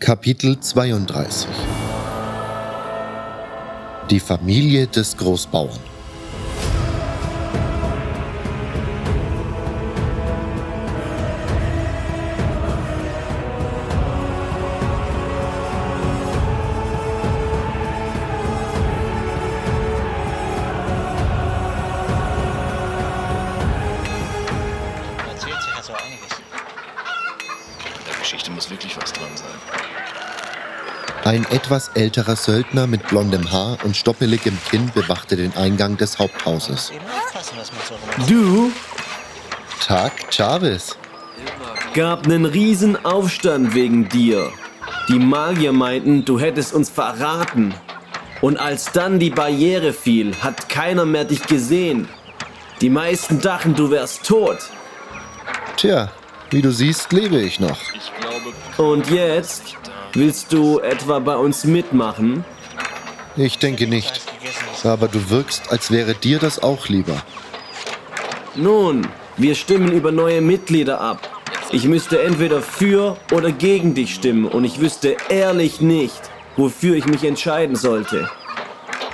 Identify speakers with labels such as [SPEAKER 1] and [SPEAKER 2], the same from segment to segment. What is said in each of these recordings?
[SPEAKER 1] Kapitel 32 Die Familie des Großbauern Ein etwas älterer Söldner mit blondem Haar und stoppeligem Kinn bewachte den Eingang des Haupthauses.
[SPEAKER 2] Du
[SPEAKER 1] Tag, Chavez.
[SPEAKER 2] gab nen riesen Aufstand wegen dir. Die Magier meinten, du hättest uns verraten. Und als dann die Barriere fiel, hat keiner mehr dich gesehen. Die meisten dachten, du wärst tot.
[SPEAKER 1] Tja, wie du siehst, lebe ich noch.
[SPEAKER 2] Und jetzt willst du etwa bei uns mitmachen?
[SPEAKER 1] Ich denke nicht. Aber du wirkst, als wäre dir das auch lieber.
[SPEAKER 2] Nun, wir stimmen über neue Mitglieder ab. Ich müsste entweder für oder gegen dich stimmen und ich wüsste ehrlich nicht, wofür ich mich entscheiden sollte.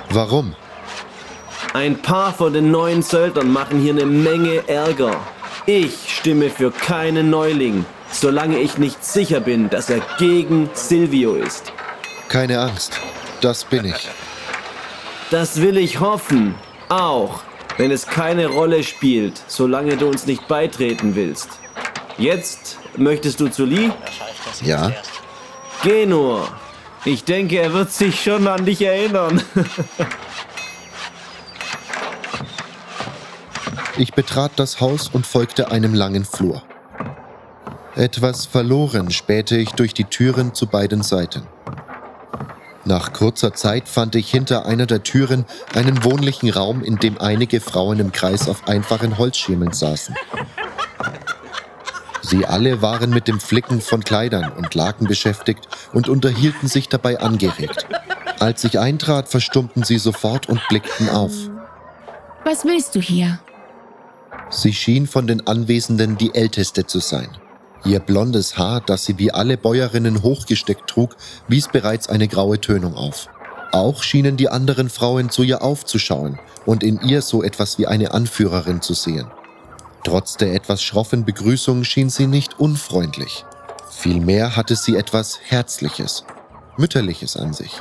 [SPEAKER 1] Warum?
[SPEAKER 2] Ein paar von den neuen Söldnern machen hier eine Menge Ärger. Ich stimme für keinen Neuling, solange ich nicht sicher bin, dass er gegen Silvio ist.
[SPEAKER 1] Keine Angst. Das bin ich.
[SPEAKER 2] Das will ich hoffen. Auch, wenn es keine Rolle spielt, solange du uns nicht beitreten willst. Jetzt möchtest du zu Lee?
[SPEAKER 1] Ja?
[SPEAKER 2] Geh nur. Ich denke, er wird sich schon an dich erinnern.
[SPEAKER 1] Ich betrat das Haus und folgte einem langen Flur. Etwas verloren spähte ich durch die Türen zu beiden Seiten. Nach kurzer Zeit fand ich hinter einer der Türen einen wohnlichen Raum, in dem einige Frauen im Kreis auf einfachen Holzschemeln saßen. Sie alle waren mit dem Flicken von Kleidern und Laken beschäftigt und unterhielten sich dabei angeregt. Als ich eintrat, verstummten sie sofort und blickten auf.
[SPEAKER 3] Was willst du hier?
[SPEAKER 1] Sie schien von den Anwesenden die älteste zu sein. Ihr blondes Haar, das sie wie alle Bäuerinnen hochgesteckt trug, wies bereits eine graue Tönung auf. Auch schienen die anderen Frauen zu ihr aufzuschauen und in ihr so etwas wie eine Anführerin zu sehen. Trotz der etwas schroffen Begrüßung schien sie nicht unfreundlich. Vielmehr hatte sie etwas Herzliches, Mütterliches an sich.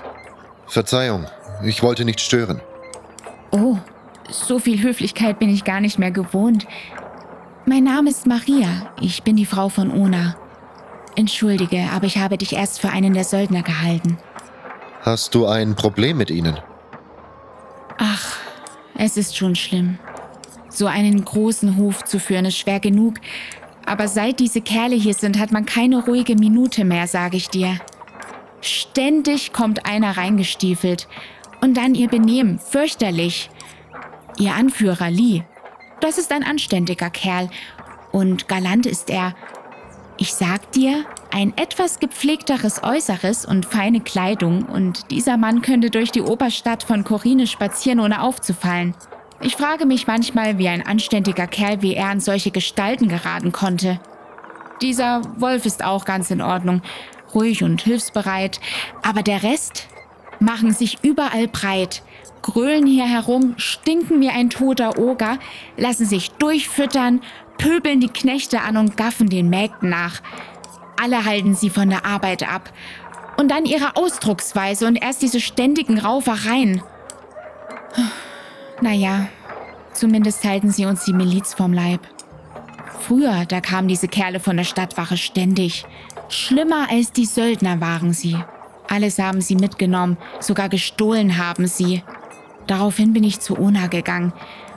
[SPEAKER 1] Verzeihung, ich wollte nicht stören.
[SPEAKER 3] Oh, so viel Höflichkeit bin ich gar nicht mehr gewohnt. Mein Name ist Maria. Ich bin die Frau von Ona. Entschuldige, aber ich habe dich erst für einen der Söldner gehalten.
[SPEAKER 1] Hast du ein Problem mit ihnen?
[SPEAKER 3] Ach, es ist schon schlimm. So einen großen Hof zu führen ist schwer genug. Aber seit diese Kerle hier sind, hat man keine ruhige Minute mehr, sage ich dir. Ständig kommt einer reingestiefelt. Und dann ihr Benehmen, fürchterlich. Ihr Anführer Lee, das ist ein anständiger Kerl. Und galant ist er. Ich sag dir, ein etwas gepflegteres Äußeres und feine Kleidung und dieser Mann könnte durch die Oberstadt von Corine spazieren, ohne aufzufallen. Ich frage mich manchmal, wie ein anständiger Kerl wie er an solche Gestalten geraten konnte. Dieser Wolf ist auch ganz in Ordnung, ruhig und hilfsbereit, aber der Rest machen sich überall breit, grölen hier herum, stinken wie ein toter Oger, lassen sich durchfüttern, pöbeln die Knechte an und gaffen den Mägden nach. Alle halten sie von der Arbeit ab. Und dann ihre Ausdrucksweise und erst diese ständigen Raufereien. Naja, zumindest halten sie uns die Miliz vom Leib. Früher, da kamen diese Kerle von der Stadtwache ständig. Schlimmer als die Söldner waren sie. Alles haben sie mitgenommen, sogar gestohlen haben sie. Daraufhin bin ich zu Ona gegangen.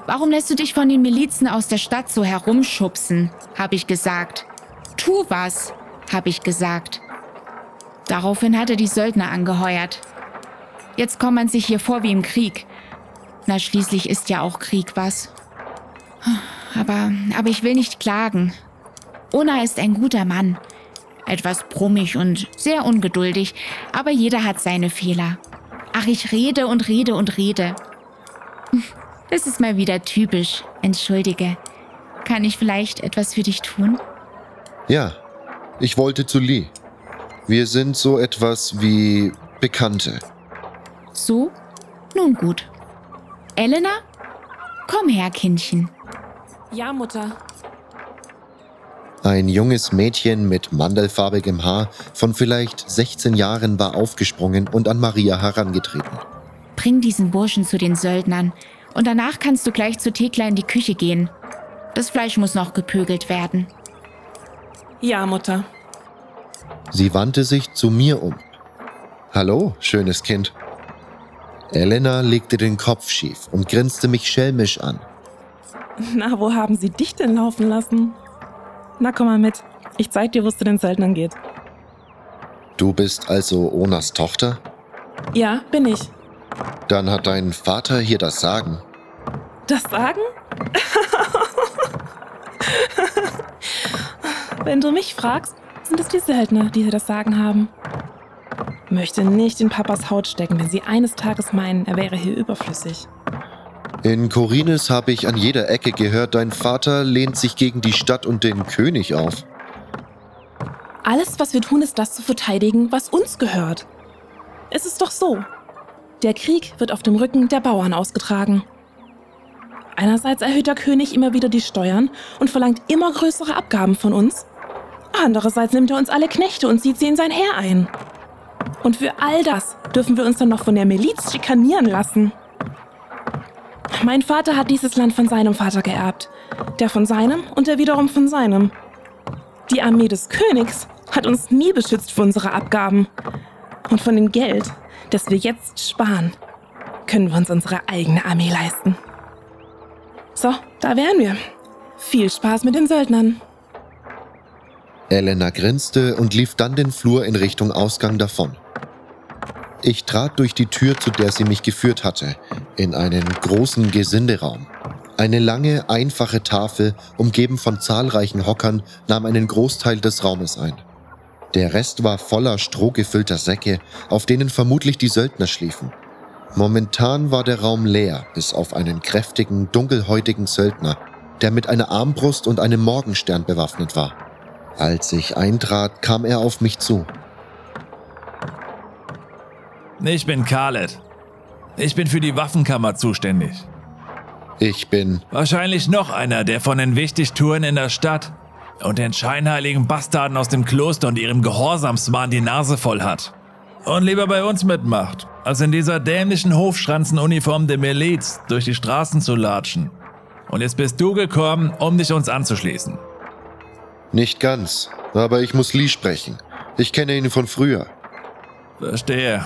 [SPEAKER 3] Warum lässt du dich von den Milizen aus der Stadt so herumschubsen? habe ich gesagt. Tu was, habe ich gesagt. Daraufhin hat er die Söldner angeheuert. Jetzt kommt man sich hier vor wie im Krieg. Na, schließlich ist ja auch Krieg, was? Aber, aber ich will nicht klagen. Ona ist ein guter Mann. Etwas brummig und sehr ungeduldig, aber jeder hat seine Fehler. Ach, ich rede und rede und rede. Das ist mal wieder typisch. Entschuldige. Kann ich vielleicht etwas für dich tun?
[SPEAKER 1] Ja, ich wollte zu Lee. Wir sind so etwas wie Bekannte.
[SPEAKER 3] So? Nun gut. Elena? Komm her, Kindchen.
[SPEAKER 4] Ja, Mutter.
[SPEAKER 1] Ein junges Mädchen mit mandelfarbigem Haar von vielleicht 16 Jahren war aufgesprungen und an Maria herangetreten.
[SPEAKER 3] Bring diesen Burschen zu den Söldnern und danach kannst du gleich zu Thekla in die Küche gehen. Das Fleisch muss noch gepögelt werden.
[SPEAKER 4] Ja, Mutter.
[SPEAKER 1] Sie wandte sich zu mir um. Hallo, schönes Kind. Elena legte den Kopf schief und grinste mich schelmisch an.
[SPEAKER 4] Na, wo haben sie dich denn laufen lassen? Na, komm mal mit. Ich zeig dir, wo es zu den Söldnern geht.
[SPEAKER 1] Du bist also Onas Tochter?
[SPEAKER 4] Ja, bin ich.
[SPEAKER 1] Dann hat dein Vater hier das Sagen.
[SPEAKER 4] Das Sagen? Wenn du mich fragst, sind es die Söldner, die hier das Sagen haben. Möchte nicht in Papas Haut stecken, wenn sie eines Tages meinen, er wäre hier überflüssig.
[SPEAKER 1] In Korines habe ich an jeder Ecke gehört, dein Vater lehnt sich gegen die Stadt und den König auf.
[SPEAKER 4] Alles, was wir tun, ist das zu verteidigen, was uns gehört. Es ist doch so. Der Krieg wird auf dem Rücken der Bauern ausgetragen. Einerseits erhöht der König immer wieder die Steuern und verlangt immer größere Abgaben von uns. Andererseits nimmt er uns alle Knechte und zieht sie in sein Heer ein. Und für all das dürfen wir uns dann noch von der Miliz schikanieren lassen. Mein Vater hat dieses Land von seinem Vater geerbt, der von seinem und der wiederum von seinem. Die Armee des Königs hat uns nie beschützt für unsere Abgaben. Und von dem Geld, das wir jetzt sparen, können wir uns unsere eigene Armee leisten. So, da wären wir. Viel Spaß mit den Söldnern.
[SPEAKER 1] Elena grinste und lief dann den Flur in Richtung Ausgang davon. Ich trat durch die Tür, zu der sie mich geführt hatte, in einen großen Gesinderaum. Eine lange, einfache Tafel, umgeben von zahlreichen Hockern, nahm einen Großteil des Raumes ein. Der Rest war voller strohgefüllter Säcke, auf denen vermutlich die Söldner schliefen. Momentan war der Raum leer, bis auf einen kräftigen, dunkelhäutigen Söldner, der mit einer Armbrust und einem Morgenstern bewaffnet war. Als ich eintrat, kam er auf mich zu.
[SPEAKER 5] Ich bin Khaled. Ich bin für die Waffenkammer zuständig.
[SPEAKER 1] Ich bin.
[SPEAKER 5] Wahrscheinlich noch einer, der von den Wichtigtouren in der Stadt und den scheinheiligen Bastarden aus dem Kloster und ihrem Gehorsamswahn die Nase voll hat. Und lieber bei uns mitmacht, als in dieser dämlichen Hofschranzenuniform der Miliz durch die Straßen zu latschen. Und jetzt bist du gekommen, um dich uns anzuschließen.
[SPEAKER 1] Nicht ganz, aber ich muss Lee sprechen. Ich kenne ihn von früher.
[SPEAKER 5] Verstehe.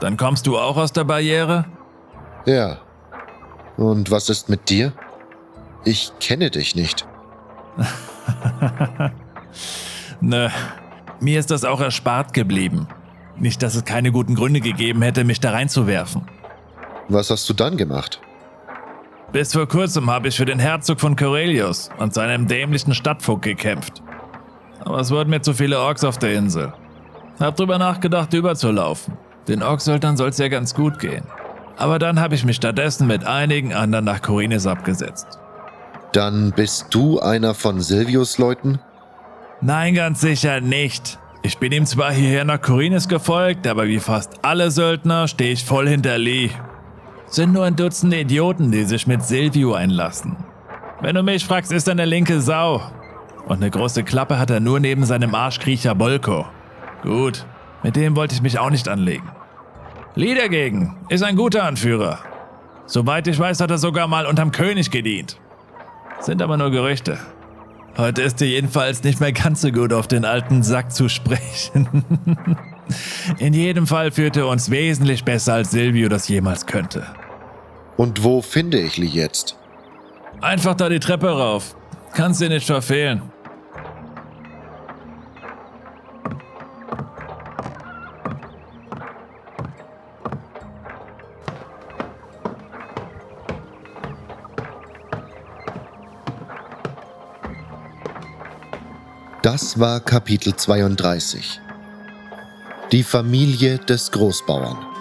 [SPEAKER 5] Dann kommst du auch aus der Barriere?
[SPEAKER 1] Ja. Und was ist mit dir? Ich kenne dich nicht.
[SPEAKER 5] Nö, mir ist das auch erspart geblieben. Nicht, dass es keine guten Gründe gegeben hätte, mich da reinzuwerfen.
[SPEAKER 1] Was hast du dann gemacht?
[SPEAKER 5] Bis vor kurzem habe ich für den Herzog von Corelius und seinem dämlichen Stadtvogt gekämpft. Aber es wurden mir zu viele Orks auf der Insel. Hab drüber nachgedacht, überzulaufen. Den Orksöldnern soll es ja ganz gut gehen. Aber dann habe ich mich stattdessen mit einigen anderen nach Korinis abgesetzt.
[SPEAKER 1] Dann bist du einer von Silvius Leuten?
[SPEAKER 5] Nein, ganz sicher nicht. Ich bin ihm zwar hierher nach Korinis gefolgt, aber wie fast alle Söldner stehe ich voll hinter Lee. Sind nur ein Dutzend Idioten, die sich mit Silvio einlassen. Wenn du mich fragst, ist er eine linke Sau. Und eine große Klappe hat er nur neben seinem Arschkriecher Bolko. Gut, mit dem wollte ich mich auch nicht anlegen. Lee dagegen ist ein guter Anführer. Soweit ich weiß, hat er sogar mal unterm König gedient. Sind aber nur Gerüchte. Heute ist er jedenfalls nicht mehr ganz so gut auf den alten Sack zu sprechen. In jedem Fall führt er uns wesentlich besser als Silvio das jemals könnte.
[SPEAKER 1] Und wo finde ich Lee jetzt?
[SPEAKER 5] Einfach da die Treppe rauf. Kannst dir nicht verfehlen.
[SPEAKER 1] Das war Kapitel 32. Die Familie des Großbauern.